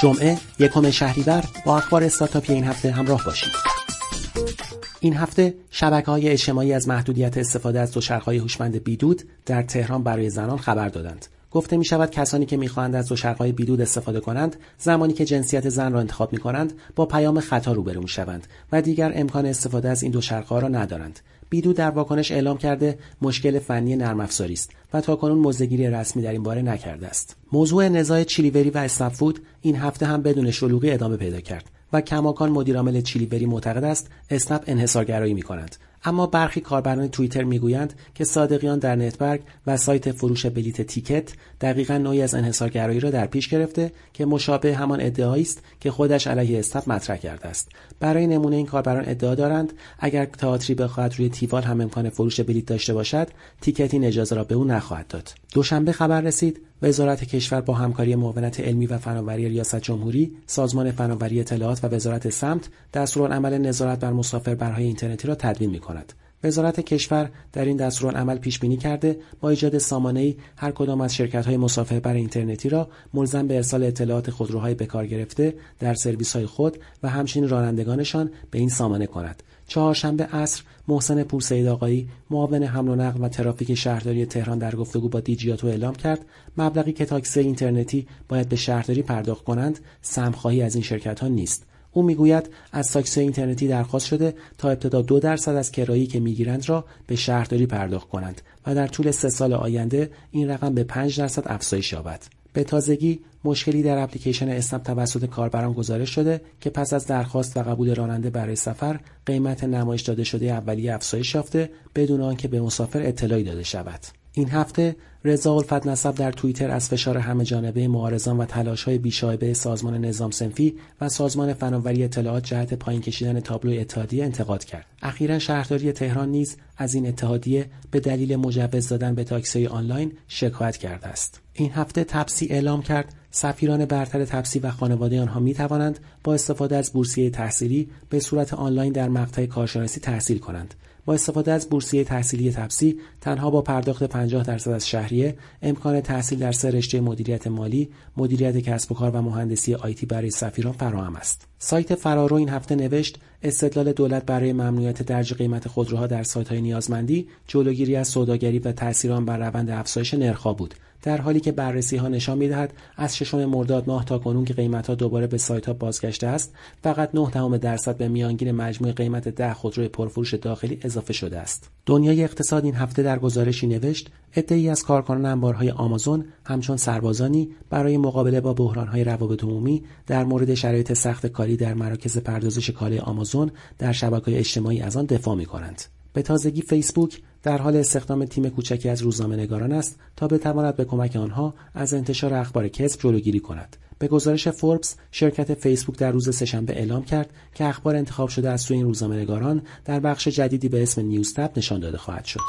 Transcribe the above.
جمعه یکم شهریور با اخبار استارتاپی این هفته همراه باشید. این هفته شبکه های اجتماعی از محدودیت استفاده از دوچرخهای هوشمند بیدود در تهران برای زنان خبر دادند. گفته می شود کسانی که می‌خواهند از دوچرخهای بیدود استفاده کنند زمانی که جنسیت زن را انتخاب می کنند با پیام خطا روبرو می شوند و دیگر امکان استفاده از این دوچرخه را ندارند. بیدو در واکنش اعلام کرده مشکل فنی نرم افزاری است و تاکنون موزگیری رسمی در این باره نکرده است. موضوع نزاع چیلیوری و اسنپفود این هفته هم بدون شلوغی ادامه پیدا کرد و کماکان مدیرعامل چیلیوری معتقد است اسنپ انحصارگرایی می کند اما برخی کاربران توییتر می‌گویند که صادقیان در نتبرگ و سایت فروش بلیت تیکت دقیقا نوعی از انحصارگرایی را در پیش گرفته که مشابه همان ادعایی است که خودش علیه استپ مطرح کرده است. برای نمونه این کاربران ادعا دارند اگر تئاتری بخواهد روی تیوال هم امکان فروش بلیت داشته باشد تیکتی اجازه را به او نخواهد داد. دوشنبه خبر رسید وزارت کشور با همکاری معاونت علمی و فناوری ریاست جمهوری، سازمان فناوری اطلاعات و وزارت سمت دستورالعمل نظارت بر مسافربرهای اینترنتی را تدوین می کند. وزارت کشور در این دستورالعمل پیش بینی کرده با ایجاد سامانه‌ای هر کدام از شرکت‌های مسافربر اینترنتی را ملزم به ارسال اطلاعات خودروهای به کار گرفته در سرویس‌های خود و همچنین رانندگانشان به این سامانه کند. چهارشنبه عصر محسن پورسید آقایی معاون حمل و نقل و ترافیک شهرداری تهران در گفتگو با دیجیاتو اعلام کرد مبلغی که تاکسی اینترنتی باید به شهرداری پرداخت کنند سمخواهی از این شرکت ها نیست او می‌گوید از تاکسی اینترنتی درخواست شده تا ابتدا دو درصد از کرایی که می‌گیرند را به شهرداری پرداخت کنند و در طول سه سال آینده این رقم به پنج درصد افزایش یابد. به تازگی مشکلی در اپلیکیشن اسنپ توسط کاربران گزارش شده که پس از درخواست و قبول راننده برای سفر قیمت نمایش داده شده اولیه افزایش یافته بدون آنکه به مسافر اطلاعی داده شود. این هفته رضا الفت نسب در توییتر از فشار همه جانبه معارضان و تلاش های بیشایبه سازمان نظام سنفی و سازمان فناوری اطلاعات جهت پایین کشیدن تابلو اتحادیه انتقاد کرد. اخیرا شهرداری تهران نیز از این اتحادیه به دلیل مجوز دادن به تاکسی آنلاین شکایت کرده است. این هفته تپسی اعلام کرد سفیران برتر تپسی و خانواده آنها می توانند با استفاده از بورسیه تحصیلی به صورت آنلاین در مقطع کارشناسی تحصیل کنند. استفاده از بورسیه تحصیلی تپسی تنها با پرداخت 50 درصد از شهریه امکان تحصیل در سه رشته مدیریت مالی، مدیریت کسب و کار و مهندسی آیتی برای سفیران فراهم است. سایت فرارو این هفته نوشت استدلال دولت برای ممنوعیت درج قیمت خودروها در سایت‌های نیازمندی جلوگیری از سوداگری و تاثیر آن بر روند افزایش نرخ‌ها بود در حالی که بررسی ها نشان می‌دهد از ششم مرداد ماه تا کنون که قیمت ها دوباره به سایت ها بازگشته است فقط 9 دهم درصد به میانگین مجموع قیمت ده خودروی پرفروش داخلی اضافه شده است دنیای اقتصاد این هفته در گزارشی نوشت عدهای از کارکنان انبارهای آمازون همچون سربازانی برای مقابله با بحرانهای روابط عمومی در مورد شرایط سخت کاری در مراکز پردازش کالای آمازون در شبکه اجتماعی از آن دفاع می کنند. به تازگی فیسبوک در حال استخدام تیم کوچکی از روزنامه نگاران است تا بتواند به کمک آنها از انتشار اخبار کذب جلوگیری کند. به گزارش فوربس شرکت فیسبوک در روز سهشنبه اعلام کرد که اخبار انتخاب شده از سوی این روزنامه نگاران در بخش جدیدی به اسم نیوزتب نشان داده خواهد شد.